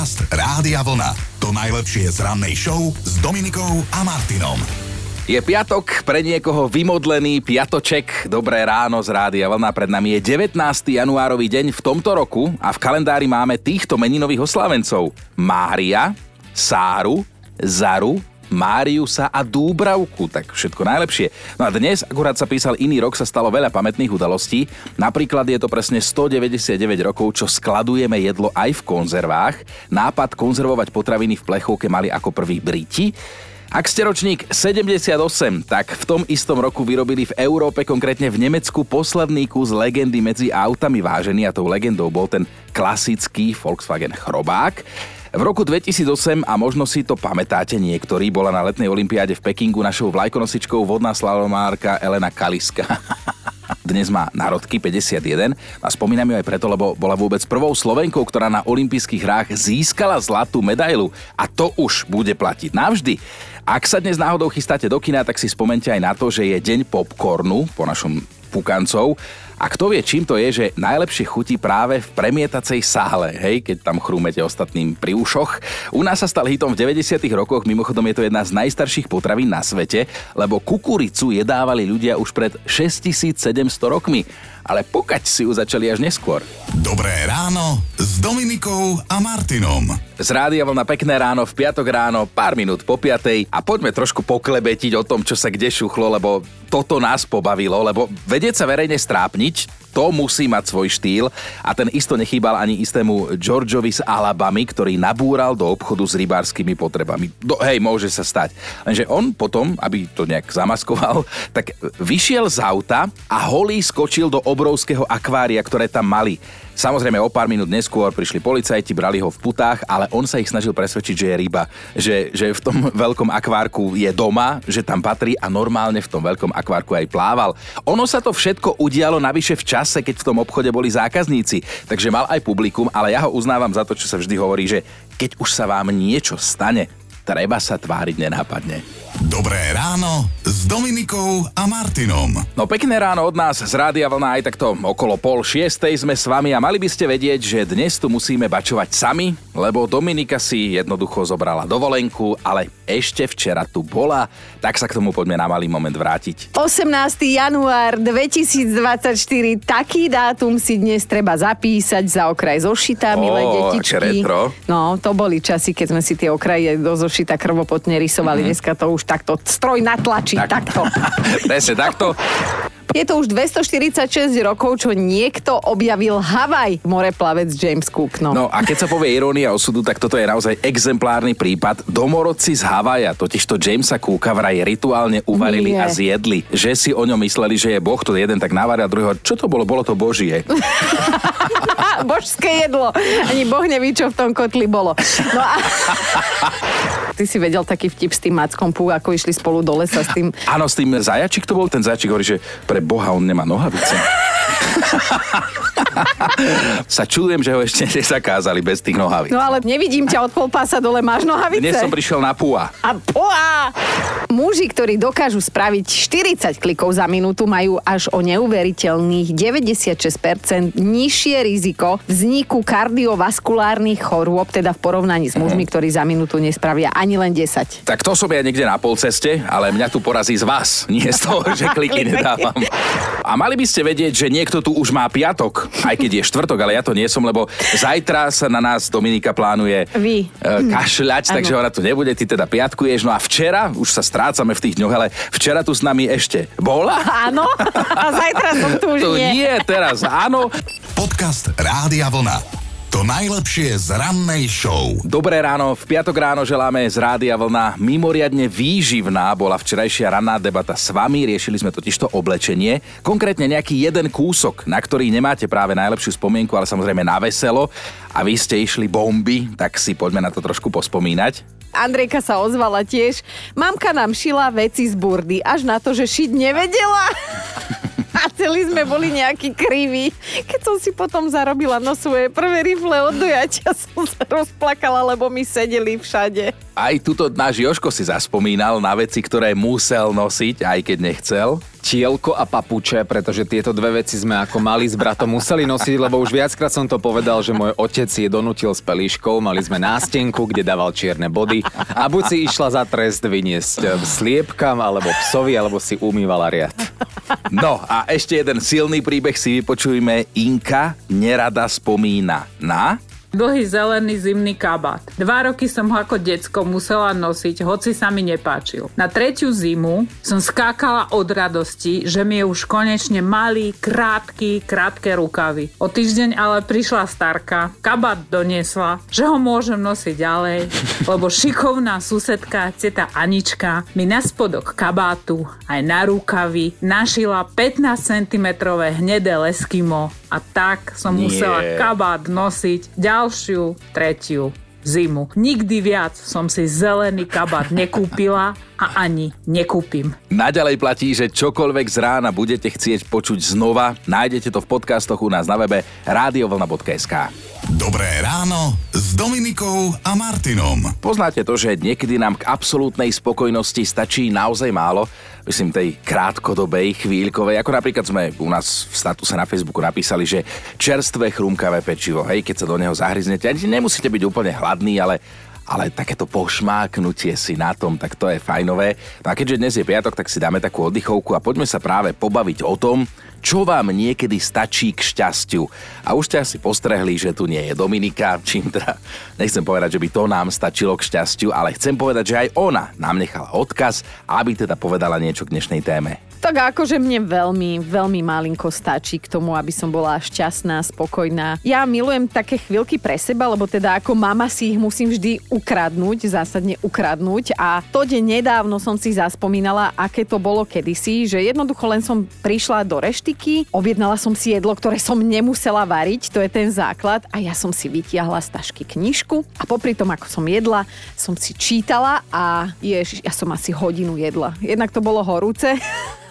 Podcast Rádia Vlna. To najlepšie z rannej show s Dominikou a Martinom. Je piatok, pre niekoho vymodlený piatoček. Dobré ráno z Rádia Vlna. Pred nami je 19. januárový deň v tomto roku a v kalendári máme týchto meninových oslávencov. Mária, Sáru, Zaru, Máriusa a Dúbravku, tak všetko najlepšie. No a dnes, akurát sa písal iný rok, sa stalo veľa pamätných udalostí. Napríklad je to presne 199 rokov, čo skladujeme jedlo aj v konzervách. Nápad konzervovať potraviny v plechovke mali ako prvý Briti. Ak ste ročník 78, tak v tom istom roku vyrobili v Európe, konkrétne v Nemecku, posledný kus legendy medzi autami vážený a tou legendou bol ten klasický Volkswagen Chrobák. V roku 2008, a možno si to pamätáte niektorí, bola na letnej olympiáde v Pekingu našou vlajkonosičkou vodná slalomárka Elena Kaliska. Dnes má národky 51 a spomínam ju aj preto, lebo bola vôbec prvou Slovenkou, ktorá na olympijských hrách získala zlatú medailu a to už bude platiť navždy. Ak sa dnes náhodou chystáte do kina, tak si spomente aj na to, že je deň popcornu po našom pukancov a kto vie, čím to je, že najlepšie chutí práve v premietacej sále, hej, keď tam chrúmete ostatným pri ušoch. U nás sa stal hitom v 90. rokoch, mimochodom je to jedna z najstarších potravín na svete, lebo kukuricu jedávali ľudia už pred 6700 rokmi ale pokať si ju začali až neskôr. Dobré ráno s Dominikou a Martinom. Z rádia na pekné ráno, v piatok ráno, pár minút po piatej a poďme trošku poklebetiť o tom, čo sa kde šuchlo, lebo toto nás pobavilo, lebo vedieť sa verejne strápniť, to musí mať svoj štýl a ten isto nechýbal ani istému Georgeovi z Alabamy, ktorý nabúral do obchodu s rybárskymi potrebami. Do, hej, môže sa stať. Lenže on potom, aby to nejak zamaskoval, tak vyšiel z auta a holý skočil do obrovského akvária, ktoré tam mali. Samozrejme o pár minút neskôr prišli policajti, brali ho v putách, ale on sa ich snažil presvedčiť, že je ryba. Že, že v tom veľkom akvárku je doma, že tam patrí a normálne v tom veľkom akvárku aj plával. Ono sa to všetko udialo navyše v čase, keď v tom obchode boli zákazníci, takže mal aj publikum, ale ja ho uznávam za to, čo sa vždy hovorí, že keď už sa vám niečo stane, treba sa tváriť nenápadne. Dobré ráno s Dominikou a Martinom. No pekné ráno od nás z Rádia Vlna aj takto okolo pol šiestej sme s vami a mali by ste vedieť, že dnes tu musíme bačovať sami, lebo Dominika si jednoducho zobrala dovolenku, ale ešte včera tu bola, tak sa k tomu poďme na malý moment vrátiť. 18. január 2024, taký dátum si dnes treba zapísať za okraj zošita, milé detičky. retro. No, to boli časy, keď sme si tie okraje do zošita krvopotne rysovali, mm-hmm. dneska to už takto stroj natlačí, tak. takto. Presne takto. Je to už 246 rokov, čo niekto objavil Havaj, moreplavec James Cook. No. no a keď sa povie irónia osudu, tak toto je naozaj exemplárny prípad. Domorodci z Havaja, totižto Jamesa Cooka vraj rituálne uvarili Nie. a zjedli. Že si o ňom mysleli, že je boh, to jeden tak navaril a druhého, čo to bolo? Bolo to božie. Božské jedlo. Ani boh neví, čo v tom kotli bolo. No a... Ty si vedel taký vtip s tým Mackom Pú, ako išli spolu do lesa s tým... Áno, s tým zajačik to bol, ten zajačik hovorí, že pre Boha on nemá nohavice. sa čudujem, že ho ešte nezakázali bez tých nohavíc. No ale nevidím ťa od polpása dole, máš nohavice? Dnes som prišiel na púa. A púa! Muži, ktorí dokážu spraviť 40 klikov za minútu, majú až o neuveriteľných 96% nižšie riziko vzniku kardiovaskulárnych chorôb, teda v porovnaní s mužmi, ktorí za minútu nespravia ani len 10. Tak to som ja niekde na polceste, ale mňa tu porazí z vás, nie z toho, že kliky nedávam. A mali by ste vedieť, že niekto tu už má piatok, aj keď je štvrtok, ale ja to nie som, lebo zajtra sa na nás Dominika plánuje Vy. Uh, kašľať, takže ona tu nebude, ty teda piatkuješ. No a včera, už sa strácame v tých dňoch, ale včera tu s nami ešte bola? Áno, a zajtra som tu už tu nie. nie, teraz áno. Podcast Rádia Vlna. To najlepšie z rannej show. Dobré ráno, v piatok ráno želáme z Rádia Vlna. Mimoriadne výživná bola včerajšia ranná debata s vami, riešili sme totiž to oblečenie. Konkrétne nejaký jeden kúsok, na ktorý nemáte práve najlepšiu spomienku, ale samozrejme na veselo. A vy ste išli bomby, tak si poďme na to trošku pospomínať. Andrejka sa ozvala tiež. Mamka nám šila veci z burdy, až na to, že šiť nevedela. a celí sme boli nejakí kriví. Keď som si potom zarobila no svoje prvé rifle od dojatia, som sa rozplakala, lebo mi sedeli všade. Aj tuto náš Joško si zaspomínal na veci, ktoré musel nosiť, aj keď nechcel. Tielko a papuče, pretože tieto dve veci sme ako mali s bratom museli nosiť, lebo už viackrát som to povedal, že môj otec je donutil s pelíškou, mali sme nástenku, kde dával čierne body a buď si išla za trest vyniesť sliepkam, alebo psovi, alebo si umývala riad. No a ešte jeden silný príbeh si vypočujme. Inka nerada spomína na dlhý zelený zimný kabát. Dva roky som ho ako decko musela nosiť, hoci sa mi nepáčil. Na tretiu zimu som skákala od radosti, že mi je už konečne malý, krátky, krátke rukavy. O týždeň ale prišla starka, kabát doniesla, že ho môžem nosiť ďalej, lebo šikovná susedka, teta Anička, mi na spodok kabátu aj na rukavy našila 15 cm hnedé leskimo a tak som Nie. musela kabát nosiť ďalšiu, tretiu zimu. Nikdy viac som si zelený kabát nekúpila a ani nekúpim. Naďalej platí, že čokoľvek z rána budete chcieť počuť znova, nájdete to v podcastoch u nás na webe radiovlna.sk. Dobré ráno s Dominikou a Martinom. Poznáte to, že niekedy nám k absolútnej spokojnosti stačí naozaj málo, myslím tej krátkodobej, chvíľkovej, ako napríklad sme u nás v statuse na Facebooku napísali, že čerstvé chrumkavé pečivo, hej, keď sa do neho zahryznete, ani nemusíte byť úplne hladný, ale ale takéto pošmáknutie si na tom, tak to je fajnové. No a keďže dnes je piatok, tak si dáme takú oddychovku a poďme sa práve pobaviť o tom, čo vám niekedy stačí k šťastiu. A už ste asi postrehli, že tu nie je Dominika, čím teda nechcem povedať, že by to nám stačilo k šťastiu, ale chcem povedať, že aj ona nám nechala odkaz, aby teda povedala niečo k dnešnej téme. Tak akože mne veľmi, veľmi malinko stačí k tomu, aby som bola šťastná, spokojná. Ja milujem také chvíľky pre seba, lebo teda ako mama si ich musím vždy ukradnúť, zásadne ukradnúť a to, deň nedávno som si zaspomínala, aké to bolo kedysi, že jednoducho len som prišla do reštiky, objednala som si jedlo, ktoré som nemusela variť, to je ten základ a ja som si vytiahla z tašky knižku a popri tom, ako som jedla, som si čítala a ježiš, ja som asi hodinu jedla. Jednak to bolo horúce,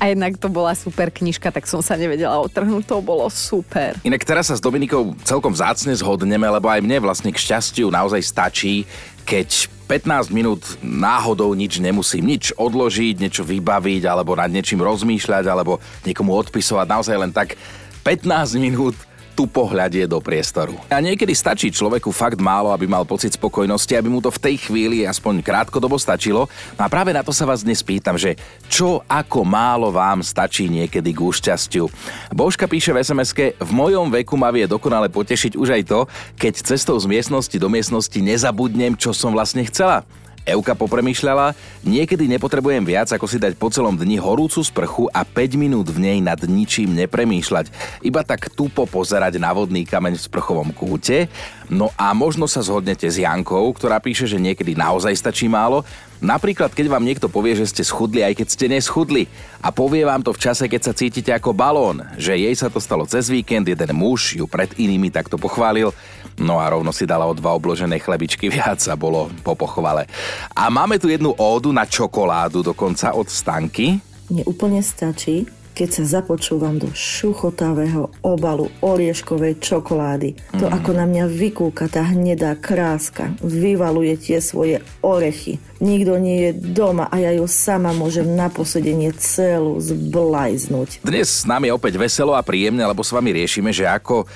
a jednak to bola super knižka, tak som sa nevedela otrhnúť, to bolo super. Inak teraz sa s Dominikou celkom vzácne zhodneme, lebo aj mne vlastne k šťastiu naozaj stačí, keď 15 minút náhodou nič nemusím, nič odložiť, niečo vybaviť, alebo nad niečím rozmýšľať, alebo niekomu odpisovať, naozaj len tak 15 minút tu pohľadie do priestoru. A niekedy stačí človeku fakt málo, aby mal pocit spokojnosti, aby mu to v tej chvíli aspoň krátkodobo stačilo. No a práve na to sa vás dnes pýtam, že čo ako málo vám stačí niekedy k šťastiu. Božka píše v sms v mojom veku ma vie dokonale potešiť už aj to, keď cestou z miestnosti do miestnosti nezabudnem, čo som vlastne chcela. Euka popremýšľala, niekedy nepotrebujem viac, ako si dať po celom dni horúcu sprchu a 5 minút v nej nad ničím nepremýšľať. Iba tak tupo pozerať na vodný kameň v sprchovom kúte. No a možno sa zhodnete s Jankou, ktorá píše, že niekedy naozaj stačí málo, Napríklad, keď vám niekto povie, že ste schudli, aj keď ste neschudli a povie vám to v čase, keď sa cítite ako balón, že jej sa to stalo cez víkend, jeden muž ju pred inými takto pochválil, no a rovno si dala o dva obložené chlebičky viac a bolo po pochvale. A máme tu jednu ódu na čokoládu dokonca od Stanky. Mne úplne stačí, keď sa započúvam do šuchotavého obalu orieškovej čokolády. To, mm. ako na mňa vykúka tá hnedá kráska, vyvaluje tie svoje orechy. Nikto nie je doma a ja ju sama môžem na posedenie celú zblajznúť. Dnes s nami je opäť veselo a príjemne, lebo s vami riešime, že ako,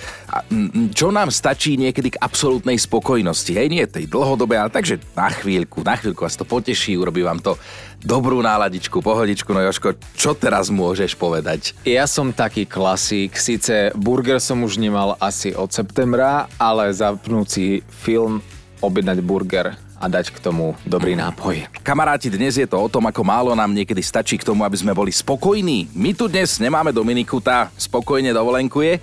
čo nám stačí niekedy k absolútnej spokojnosti. Hej, nie tej dlhodobej, ale takže na chvíľku, na chvíľku vás to poteší, urobí vám to dobrú náladičku, pohodičku. No Joško, čo teraz môžeš povedať? Ja som taký klasík, síce burger som už nemal asi od septembra, ale zapnúci film objednať burger a dať k tomu dobrý nápoj. Kamaráti, dnes je to o tom, ako málo nám niekedy stačí k tomu, aby sme boli spokojní. My tu dnes nemáme Dominiku, tá spokojne dovolenkuje,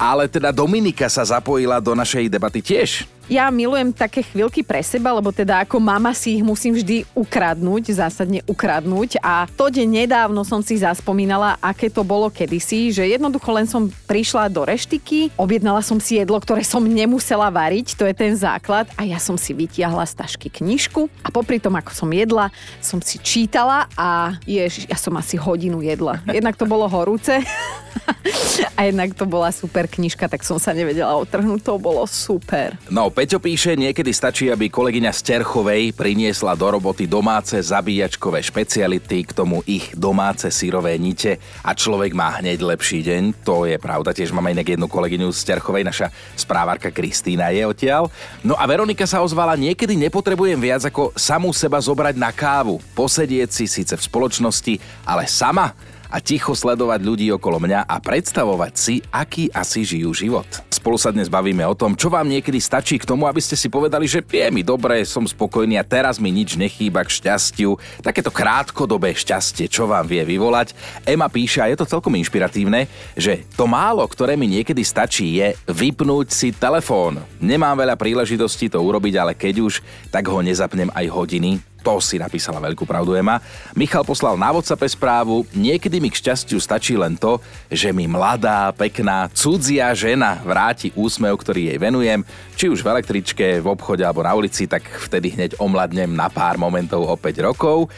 ale teda Dominika sa zapojila do našej debaty tiež. Ja milujem také chvíľky pre seba, lebo teda ako mama si ich musím vždy ukradnúť, zásadne ukradnúť a to deň nedávno som si zaspomínala, aké to bolo kedysi, že jednoducho len som prišla do reštiky, objednala som si jedlo, ktoré som nemusela variť, to je ten základ a ja som si vytiahla z tašky knižku a popri tom, ako som jedla, som si čítala a ježiš, ja som asi hodinu jedla. Jednak to bolo horúce a jednak to bola super knižka, tak som sa nevedela otrhnúť, to bolo super. No, Peťo píše, niekedy stačí, aby kolegyňa z Terchovej priniesla do roboty domáce zabíjačkové špeciality, k tomu ich domáce syrové nite a človek má hneď lepší deň. To je pravda, tiež máme inak jednu kolegyňu z Terchovej, naša správarka Kristýna je odtiaľ. No a Veronika sa ozvala, niekedy nepotrebujem viac ako samú seba zobrať na kávu, posedieť si síce v spoločnosti, ale sama a ticho sledovať ľudí okolo mňa a predstavovať si, aký asi žijú život. Spolu sa dnes bavíme o tom, čo vám niekedy stačí k tomu, aby ste si povedali, že je mi dobre, som spokojný a teraz mi nič nechýba k šťastiu. Takéto krátkodobé šťastie, čo vám vie vyvolať. Ema píše, a je to celkom inšpiratívne, že to málo, ktoré mi niekedy stačí, je vypnúť si telefón. Nemám veľa príležitostí to urobiť, ale keď už, tak ho nezapnem aj hodiny, to si napísala veľkú pravdu Ema. Michal poslal na WhatsApp správu, niekedy mi k šťastiu stačí len to, že mi mladá, pekná, cudzia žena vráti úsmev, ktorý jej venujem, či už v električke, v obchode alebo na ulici, tak vtedy hneď omladnem na pár momentov o 5 rokov.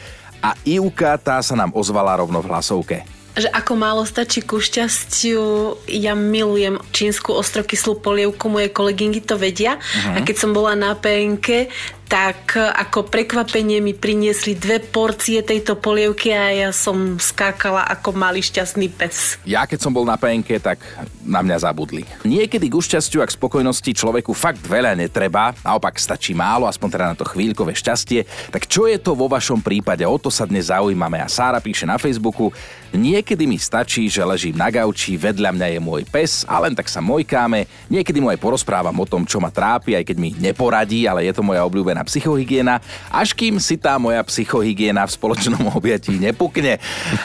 A Ivka tá sa nám ozvala rovno v hlasovke že ako málo stačí ku šťastiu. Ja milujem čínsku ostrokyslú polievku, moje kolegynky to vedia. Uh-huh. A keď som bola na PNK, tak ako prekvapenie mi priniesli dve porcie tejto polievky a ja som skákala ako malý šťastný pes. Ja keď som bol na PNK, tak na mňa zabudli. Niekedy k šťastiu a k spokojnosti človeku fakt veľa netreba, naopak stačí málo, aspoň teda na to chvíľkové šťastie. Tak čo je to vo vašom prípade? O to sa dnes zaujímame a Sára píše na Facebooku, Niekedy mi stačí, že ležím na gauči, vedľa mňa je môj pes a len tak sa mojkáme. Niekedy mu aj porozprávam o tom, čo ma trápi, aj keď mi neporadí, ale je to moja obľúbená psychohygiena, až kým si tá moja psychohygiena v spoločnom objatí nepukne.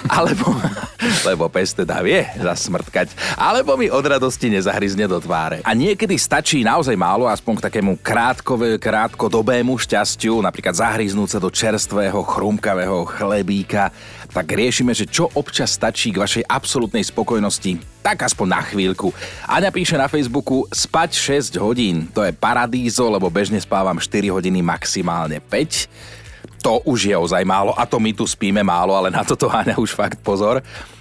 Alebo, lebo pes teda vie zasmrtkať. Alebo mi od radosti nezahryzne do tváre. A niekedy stačí naozaj málo, aspoň k takému krátkové, krátkodobému šťastiu, napríklad zahryznúť sa do čerstvého, chrumkavého chlebíka tak riešime, že čo občas stačí k vašej absolútnej spokojnosti. Tak aspoň na chvíľku. Aňa píše na Facebooku, spať 6 hodín, to je paradízo, lebo bežne spávam 4 hodiny, maximálne 5. To už je ozaj málo a to my tu spíme málo, ale na toto Aňa už fakt pozor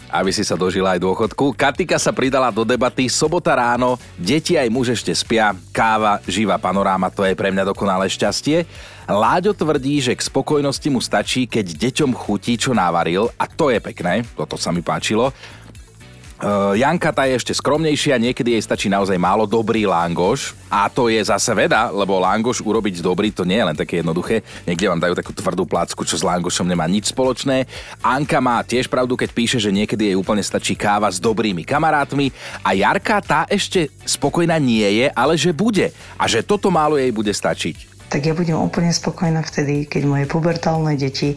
aby si sa dožila aj dôchodku. Katika sa pridala do debaty, sobota ráno, deti aj muž ešte spia, káva, živá panoráma, to je pre mňa dokonalé šťastie. Láďo tvrdí, že k spokojnosti mu stačí, keď deťom chutí, čo navaril a to je pekné, toto sa mi páčilo. Uh, Janka tá je ešte skromnejšia, niekedy jej stačí naozaj málo dobrý langoš a to je zase veda, lebo langoš urobiť dobrý to nie je len také jednoduché. Niekde vám dajú takú tvrdú placku, čo s langošom nemá nič spoločné. Anka má tiež pravdu, keď píše, že niekedy jej úplne stačí káva s dobrými kamarátmi a Jarka tá ešte spokojná nie je, ale že bude a že toto málo jej bude stačiť tak ja budem úplne spokojná vtedy, keď moje pubertálne deti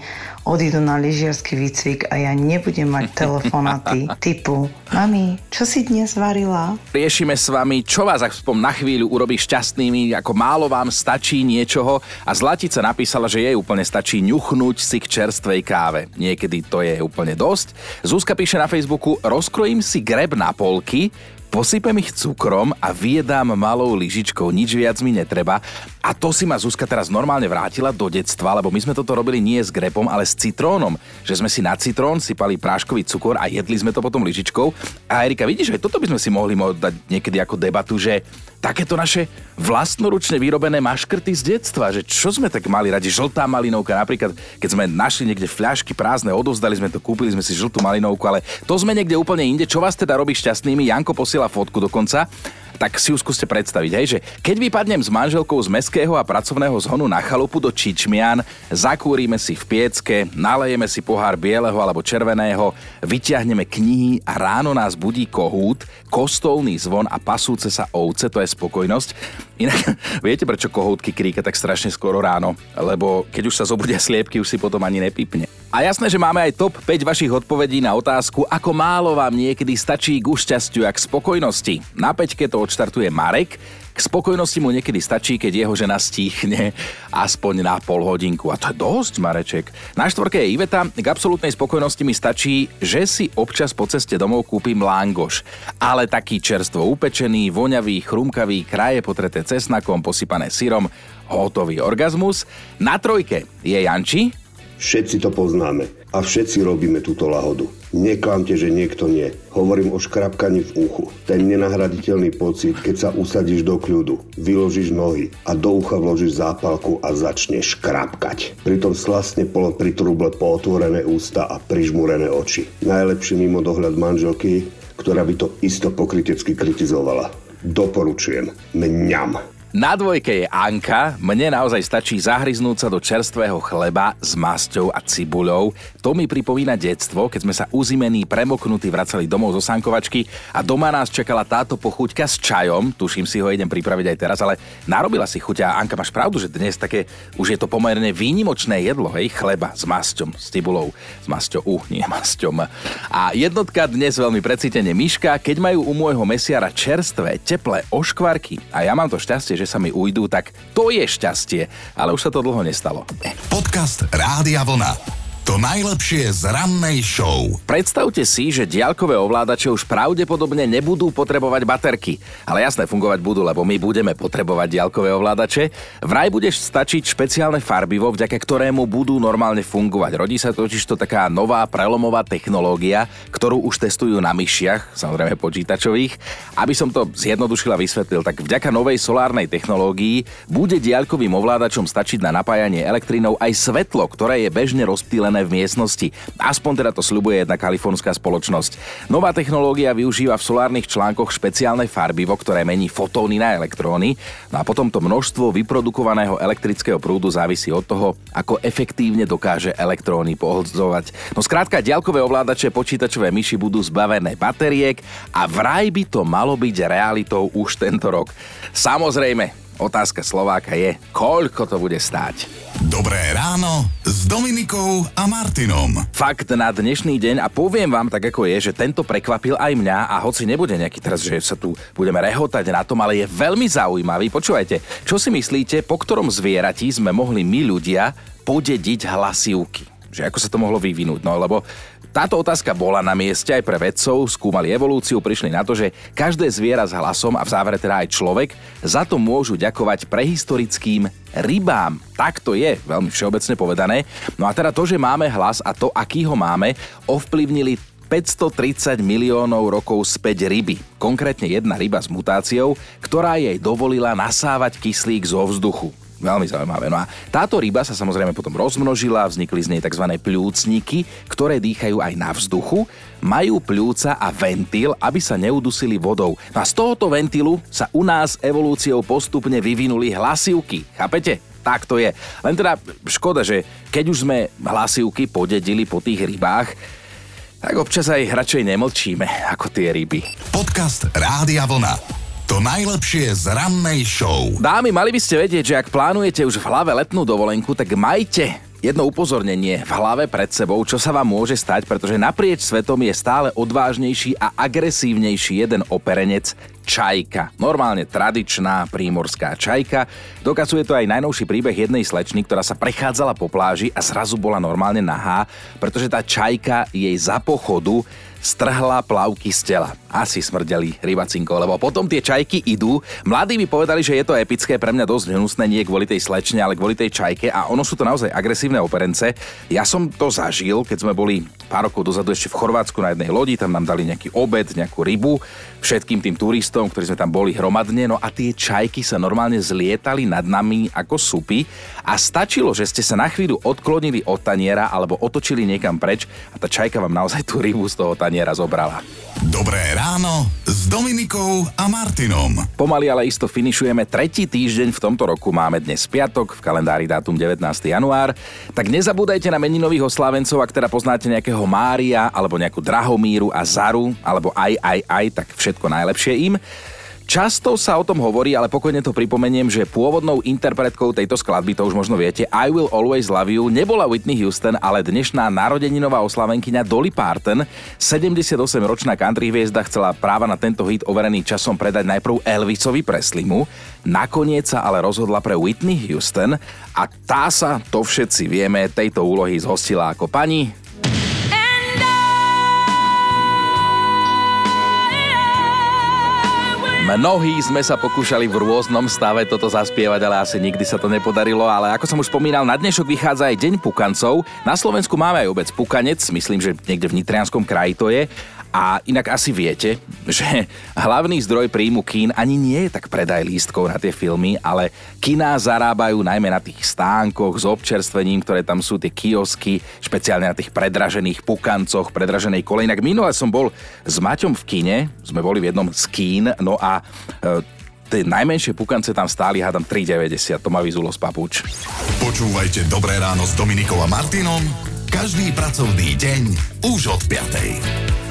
odídu na lyžiarsky výcvik a ja nebudem mať telefonáty typu Mami, čo si dnes varila? Riešime s vami, čo vás aspoň na chvíľu urobí šťastnými, ako málo vám stačí niečoho a Zlatica napísala, že jej úplne stačí ňuchnúť si k čerstvej káve. Niekedy to je úplne dosť. Zúska píše na Facebooku, rozkrojím si greb na polky, Posypem ich cukrom a vyjedám malou lyžičkou, nič viac mi netreba. A to si ma Zuzka teraz normálne vrátila do detstva, lebo my sme toto robili nie s grepom, ale s citrónom. Že sme si na citrón sypali práškový cukor a jedli sme to potom lyžičkou. A Erika, vidíš, aj toto by sme si mohli dať niekedy ako debatu, že takéto naše vlastnoručne vyrobené maškrty z detstva, že čo sme tak mali radi, žltá malinovka, napríklad keď sme našli niekde fľašky prázdne, odovzdali sme to, kúpili sme si žltú malinovku, ale to sme niekde úplne inde. Čo vás teda robí šťastnými? Janko posiela fotku dokonca tak si ju skúste predstaviť, hej, že keď vypadnem s manželkou z meského a pracovného zhonu na chalupu do Čičmian, zakúrime si v piecke, nalejeme si pohár bieleho alebo červeného, vyťahneme knihy a ráno nás budí kohút, kostolný zvon a pasúce sa ovce, to je spokojnosť. Inak, viete prečo kohútky kríka tak strašne skoro ráno? Lebo keď už sa zobudia sliepky, už si potom ani nepipne. A jasné, že máme aj top 5 vašich odpovedí na otázku, ako málo vám niekedy stačí k šťastiu a k spokojnosti. Na peťke to odštartuje Marek, K spokojnosti mu niekedy stačí, keď jeho žena stíchne aspoň na pol hodinku. A to je dosť, Mareček. Na štvorke je Iveta. K absolútnej spokojnosti mi stačí, že si občas po ceste domov kúpim langoš. Ale taký čerstvo upečený, voňavý, chrumkavý, kraje potreté cesnakom, posypané syrom, hotový orgazmus. Na trojke je Janči, Všetci to poznáme a všetci robíme túto lahodu. Neklamte, že niekto nie. Hovorím o škrapkaní v uchu. Ten nenahraditeľný pocit, keď sa usadíš do kľudu, vyložíš nohy a do ucha vložíš zápalku a začneš škrapkať. Pritom slastne polo pritruble pootvorené ústa a prižmúrené oči. Najlepší mimo dohľad manželky, ktorá by to isto pokrytecky kritizovala. Doporučujem. Mňam. Na dvojke je Anka. Mne naozaj stačí zahryznúť sa do čerstvého chleba s masťou a cibuľou. To mi pripomína detstvo, keď sme sa uzimení premoknutí vracali domov zo sankovačky a doma nás čakala táto pochuťka s čajom. Tuším si ho idem pripraviť aj teraz, ale narobila si chuť a Anka, máš pravdu, že dnes také už je to pomerne výnimočné jedlo, hej, chleba s masťom, s cibulou, s masťou, uh, nie masťom. A jednotka dnes veľmi precítene myška, keď majú u môjho mesiara čerstvé, teplé oškvarky a ja mám to šťastie, že sa mi ujdú, tak to je šťastie, ale už sa to dlho nestalo. Podcast Rádia Vlna. To najlepšie z rannej show. Predstavte si, že diaľkové ovládače už pravdepodobne nebudú potrebovať baterky. Ale jasné, fungovať budú, lebo my budeme potrebovať diaľkové ovládače. Vraj budeš stačiť špeciálne farbivo, vďaka ktorému budú normálne fungovať. Rodí sa totiž to taká nová prelomová technológia, ktorú už testujú na myšiach, samozrejme počítačových. Aby som to zjednodušil a vysvetlil, tak vďaka novej solárnej technológii bude diaľkovým ovládačom stačiť na napájanie elektrínou aj svetlo, ktoré je bežne rozptýlené v miestnosti. Aspoň teda to sľubuje jedna kalifornská spoločnosť. Nová technológia využíva v solárnych článkoch špeciálne farbivo, ktoré mení fotóny na elektróny. No a potom to množstvo vyprodukovaného elektrického prúdu závisí od toho, ako efektívne dokáže elektróny pohodzovať. No skrátka, diaľkové ovládače počítačové myši budú zbavené batériek a vraj by to malo byť realitou už tento rok. Samozrejme, Otázka Slováka je, koľko to bude stáť. Dobré ráno s Dominikou a Martinom. Fakt na dnešný deň a poviem vám tak ako je, že tento prekvapil aj mňa a hoci nebude nejaký teraz, že sa tu budeme rehotať na tom, ale je veľmi zaujímavý. Počúvajte, čo si myslíte, po ktorom zvierati sme mohli my ľudia podediť hlasivky? Že ako sa to mohlo vyvinúť? No lebo táto otázka bola na mieste aj pre vedcov, skúmali evolúciu, prišli na to, že každé zviera s hlasom a v závere teda aj človek za to môžu ďakovať prehistorickým rybám. Tak to je, veľmi všeobecne povedané. No a teda to, že máme hlas a to, aký ho máme, ovplyvnili 530 miliónov rokov späť ryby. Konkrétne jedna ryba s mutáciou, ktorá jej dovolila nasávať kyslík zo vzduchu. Veľmi zaujímavé. No a táto ryba sa samozrejme potom rozmnožila, vznikli z nej tzv. pľúcniky, ktoré dýchajú aj na vzduchu, majú pľúca a ventil, aby sa neudusili vodou. No a z tohoto ventilu sa u nás evolúciou postupne vyvinuli hlasivky. Chápete? Tak to je. Len teda škoda, že keď už sme hlasivky podedili po tých rybách, tak občas aj radšej nemlčíme ako tie ryby. Podcast Rádia Vlna. To najlepšie z rannej show. Dámy, mali by ste vedieť, že ak plánujete už v hlave letnú dovolenku, tak majte jedno upozornenie v hlave pred sebou, čo sa vám môže stať, pretože naprieč svetom je stále odvážnejší a agresívnejší jeden operenec, čajka. Normálne tradičná prímorská čajka. Dokazuje to aj najnovší príbeh jednej slečny, ktorá sa prechádzala po pláži a zrazu bola normálne nahá, pretože tá čajka jej za pochodu strhla plavky z tela. Asi smrdeli rybacinko, lebo potom tie čajky idú. Mladí mi povedali, že je to epické, pre mňa dosť hnusné, nie kvôli tej slečne, ale kvôli tej čajke a ono sú to naozaj agresívne operence. Ja som to zažil, keď sme boli pár rokov dozadu ešte v Chorvátsku na jednej lodi, tam nám dali nejaký obed, nejakú rybu, všetkým tým turistom, ktorí sme tam boli hromadne, no a tie čajky sa normálne zlietali nad nami ako supy a stačilo, že ste sa na chvíľu odklonili od taniera alebo otočili niekam preč a tá čajka vám naozaj tú rybu z toho taniera zobrala. Dobré ráno s Dominikou a Martinom. Pomaly ale isto finišujeme tretí týždeň v tomto roku. Máme dnes piatok, v kalendári dátum 19. január. Tak nezabúdajte na meninových oslávencov, ak teda poznáte nejakého Mária, alebo nejakú Drahomíru a Zaru, alebo aj, aj, aj, tak všetko najlepšie im. Často sa o tom hovorí, ale pokojne to pripomeniem, že pôvodnou interpretkou tejto skladby, to už možno viete, I Will Always Love You, nebola Whitney Houston, ale dnešná narodeninová oslavenkyňa Dolly Parton. 78-ročná country hviezda chcela práva na tento hit overený časom predať najprv Elvisovi Preslimu, nakoniec sa ale rozhodla pre Whitney Houston a tá sa, to všetci vieme, tejto úlohy zhostila ako pani Mnohí sme sa pokúšali v rôznom stave toto zaspievať, ale asi nikdy sa to nepodarilo. Ale ako som už spomínal, na dnešok vychádza aj Deň pukancov. Na Slovensku máme aj obec Pukanec, myslím, že niekde v Nitrianskom kraji to je. A inak asi viete, že hlavný zdroj príjmu kín ani nie je tak predaj lístkov na tie filmy, ale kiná zarábajú najmä na tých stánkoch s občerstvením, ktoré tam sú, tie kiosky, špeciálne na tých predražených pukancoch, predraženej kolej. Inak minule som bol s Maťom v kine, sme boli v jednom z kín, no a e, tie najmenšie pukance tam stáli, hádam 3,90. To ma vyzulo z papuč. Počúvajte Dobré ráno s Dominikom a Martinom každý pracovný deň už od 5.